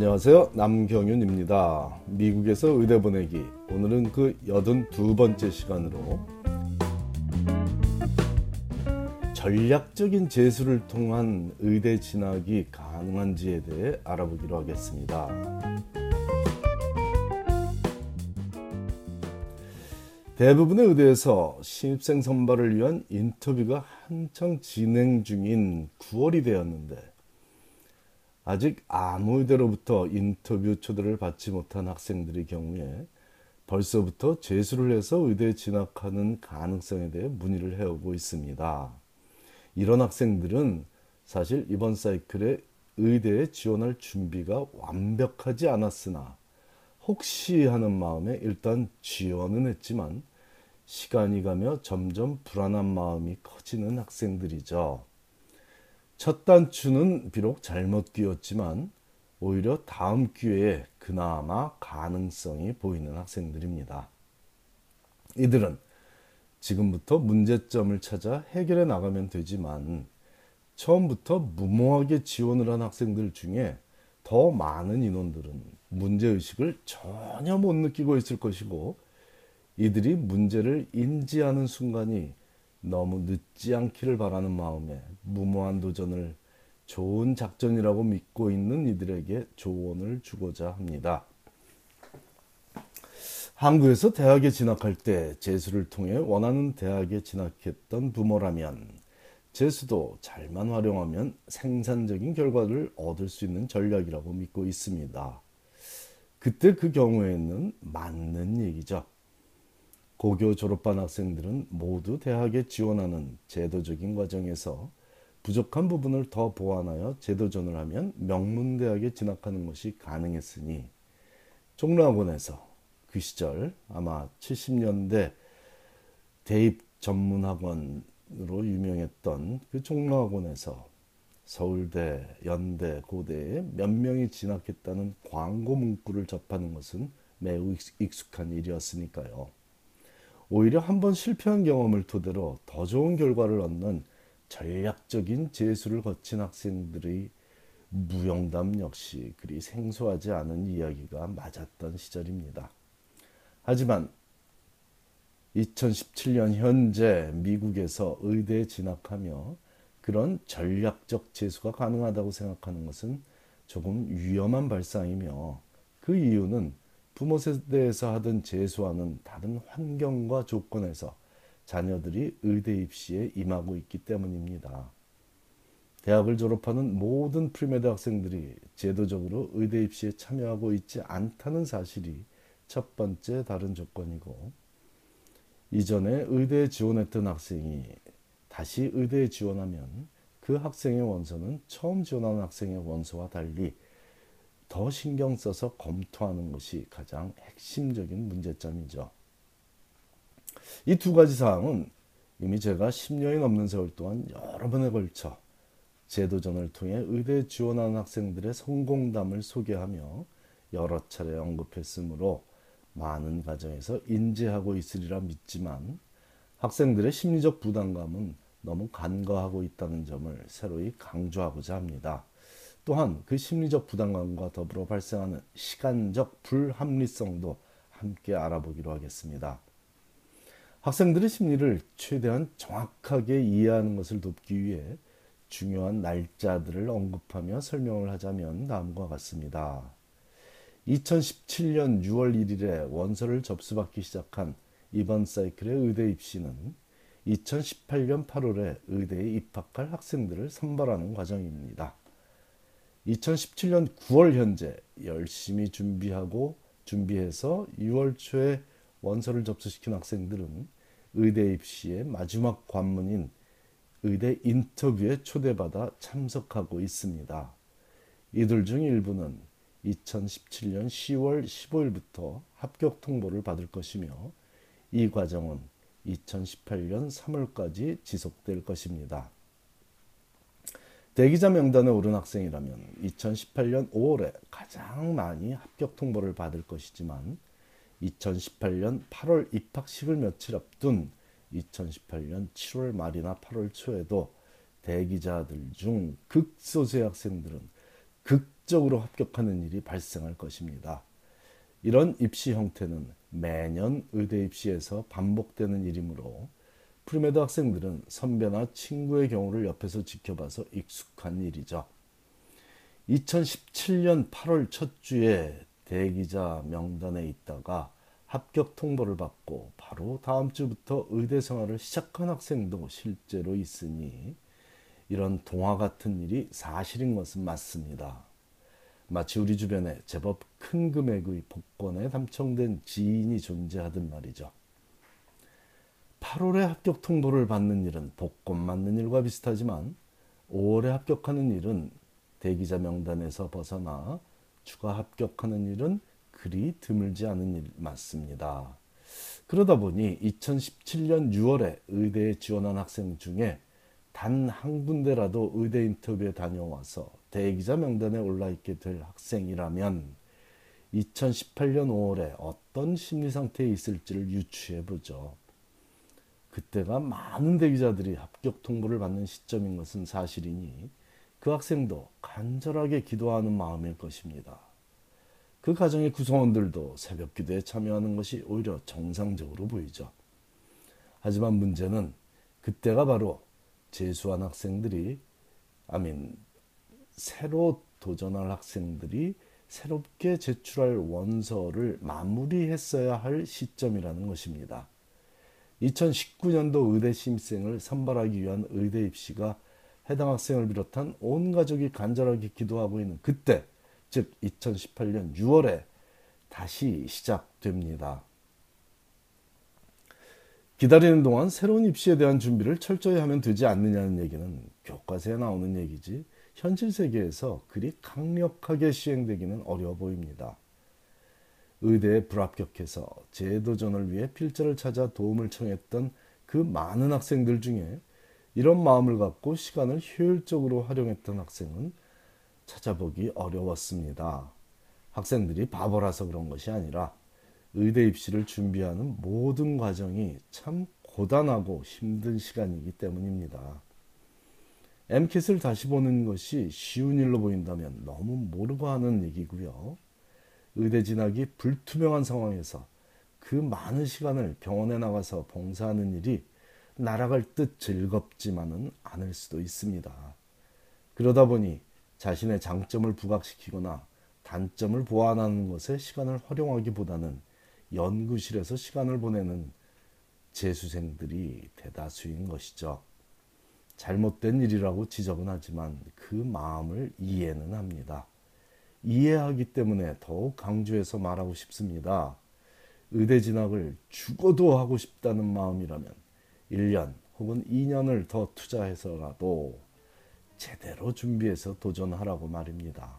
안녕하세요. 남경윤입니다. 미국에서 의대 보내기. 오늘은 그 여든 두 번째 시간으로 전략적인 재수를 통한 의대 진학이 가능한지에 대해 알아보기로 하겠습니다. 대부분의 의대에서 신입생 선발을 위한 인터뷰가 한창 진행 중인 9월이 되었는데 아직 아무 의대로부터 인터뷰 초대를 받지 못한 학생들의 경우에 벌써부터 재수를 해서 의대에 진학하는 가능성에 대해 문의를 해오고 있습니다. 이런 학생들은 사실 이번 사이클에 의대에 지원할 준비가 완벽하지 않았으나 혹시 하는 마음에 일단 지원은 했지만 시간이 가며 점점 불안한 마음이 커지는 학생들이죠. 첫 단추는 비록 잘못 끼었지만 오히려 다음 기회에 그나마 가능성이 보이는 학생들입니다. 이들은 지금부터 문제점을 찾아 해결해 나가면 되지만 처음부터 무모하게 지원을 한 학생들 중에 더 많은 인원들은 문제의식을 전혀 못 느끼고 있을 것이고 이들이 문제를 인지하는 순간이 너무 늦지 않기를 바라는 마음에 무모한 도전을 좋은 작전이라고 믿고 있는 이들에게 조언을 주고자 합니다. 한국에서 대학에 진학할 때 재수를 통해 원하는 대학에 진학했던 부모라면 재수도 잘만 활용하면 생산적인 결과를 얻을 수 있는 전략이라고 믿고 있습니다. 그때 그 경우에는 맞는 얘기죠. 고교 졸업반 학생들은 모두 대학에 지원하는 제도적인 과정에서 부족한 부분을 더 보완하여 재도전을 하면 명문대학에 진학하는 것이 가능했으니 종로학원에서 그 시절 아마 70년대 대입 전문학원으로 유명했던 그 종로학원에서 서울대, 연대, 고대에 몇 명이 진학했다는 광고 문구를 접하는 것은 매우 익숙한 일이었으니까요. 오히려 한번 실패한 경험을 토대로 더 좋은 결과를 얻는 전략적인 재수를 거친 학생들의 무용담 역시 그리 생소하지 않은 이야기가 맞았던 시절입니다. 하지만 2017년 현재 미국에서 의대에 진학하며 그런 전략적 재수가 가능하다고 생각하는 것은 조금 위험한 발상이며 그 이유는 부모 세대에서 하던 재수와는 다른 환경과 조건에서 자녀들이 의대 입시에 임하고 있기 때문입니다. 대학을 졸업하는 모든 premed 학생들이 제도적으로 의대 입시에 참여하고 있지 않다는 사실이 첫 번째 다른 조건이고 이전에 의대에 지원했던 학생이 다시 의대에 지원하면 그 학생의 원서는 처음 지원하는 학생의 원서와 달리 더 신경 써서 검토하는 것이 가장 핵심적인 문제점이죠. 이 두 가지 사항은 이미 제가 10년이 넘는 세월 동안 여러 번에 걸쳐 제도전을 통해 의대에 지원하는 학생들의 성공담을 소개하며 여러 차례 언급했으므로 많은 가정에서 인지하고 있으리라 믿지만 학생들의 심리적 부담감은 너무 간과하고 있다는 점을 새로이 강조하고자 합니다. 또한 그 심리적 부담감과 더불어 발생하는 시간적 불합리성도 함께 알아보기로 하겠습니다. 학생들의 심리를 최대한 정확하게 이해하는 것을 돕기 위해 중요한 날짜들을 언급하며 설명을 하자면 다음과 같습니다. 2017년 6월 1일에 원서를 접수받기 시작한 이번 사이클의 의대 입시는 2018년 8월에 의대에 입학할 학생들을 선발하는 과정입니다. 2017년 9월 현재 열심히 준비하고 준비해서 6월 초에 원서를 접수시킨 학생들은 의대 입시의 마지막 관문인 의대 인터뷰에 초대받아 참석하고 있습니다. 이들 중 일부는 2017년 10월 15일부터 합격 통보를 받을 것이며 이 과정은 2018년 3월까지 지속될 것입니다. 대기자 명단에 오른 학생이라면 2018년 5월에 가장 많이 합격 통보를 받을 것이지만 2018년 8월 입학식을 며칠 앞둔 2018년 7월 말이나 8월 초에도 대기자들 중 극소수의 학생들은 기습적으로 합격하는 일이 발생할 것입니다. 이런 입시 형태는 매년 의대 입시에서 반복되는 일이므로 premed 학생들은 선배나 친구의 경우를 옆에서 지켜봐서 익숙한 일이죠. 2017년 8월 첫 주에 대기자 명단에 있다가 합격 통보를 받고 바로 다음 주부터 의대 생활을 시작한 학생도 실제로 있으니 이런 동화 같은 일이 사실인 것은 맞습니다. 마치 우리 주변에 제법 큰 금액의 복권에 당첨된 지인이 존재하듯 말이죠. 8월에 합격 통보를 받는 일은 복권 맞는 일과 비슷하지만 5월에 합격하는 일은 대기자 명단에서 벗어나 추가 합격하는 일은 그리 드물지 않은 일 맞습니다. 그러다 보니 2017년 6월에 의대에 지원한 학생 중에 단 한 군데라도 의대 인터뷰에 다녀와서 대기자 명단에 올라 있게 될 학생이라면 2018년 5월에 어떤 심리 상태에 있을지를 유추해 보죠. 그때가 많은 대기자들이 합격 통보를 받는 시점인 것은 사실이니 그 학생도 간절하게 기도하는 마음일 것입니다. 그 가정의 구성원들도 새벽 기도에 참여하는 것이 오히려 정상적으로 보이죠. 하지만 문제는 그때가 바로 재수한 학생들이 아민 새로 도전할 학생들이 새롭게 제출할 원서를 마무리했어야 할 시점이라는 것입니다. 2019년도 의대 신입생을 선발하기 위한 의대 입시가 해당 학생을 비롯한 온 가족이 간절하게 기도하고 있는 그때 즉 2018년 6월에 다시 시작됩니다. 기다리는 동안 새로운 입시에 대한 준비를 철저히 하면 되지 않느냐는 얘기는 교과서에 나오는 얘기지 현실 세계에서 그리 강력하게 시행되기는 어려워 보입니다. 의대에 불합격해서 재도전을 위해 필자를 찾아 도움을 청했던 그 많은 학생들 중에 이런 마음을 갖고 시간을 효율적으로 활용했던 학생은 찾아보기 어려웠습니다. 학생들이 바보라서 그런 것이 아니라 의대 입시를 준비하는 모든 과정이 참 고단하고 힘든 시간이기 때문입니다. 엠켓을 다시 보는 것이 쉬운 일로 보인다면 너무 모르고 하는 얘기고요. 의대 진학이 불투명한 상황에서 그 많은 시간을 병원에 나가서 봉사하는 일이 날아갈 듯 즐겁지만은 않을 수도 있습니다. 그러다 보니 자신의 장점을 부각시키거나 단점을 보완하는 것에 시간을 활용하기보다는 연구실에서 시간을 보내는 재수생들이 대다수인 것이죠. 잘못된 일이라고 지적은 하지만 그 마음을 이해는 합니다. 이해하기 때문에 더욱 강조해서 말하고 싶습니다. 의대 진학을 죽어도 하고 싶다는 마음이라면 1년 혹은 2년을 더 투자해서라도 제대로 준비해서 도전하라고 말입니다.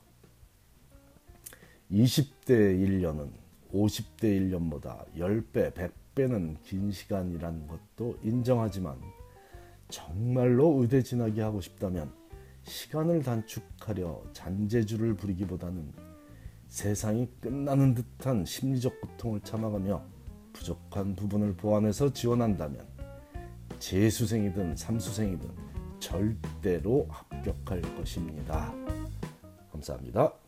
20대 1년은 50대 1년보다 10배, 100배는 긴 시간이라는 것도 인정하지만 정말로 의대 진학이 하고 싶다면 시간을 단축하려 잔재주를 부리기보다는 세상이 끝나는 듯한 심리적 고통을 참아가며 부족한 부분을 보완해서 지원한다면 재수생이든 삼수생이든 절대로 합격할 것입니다. 감사합니다.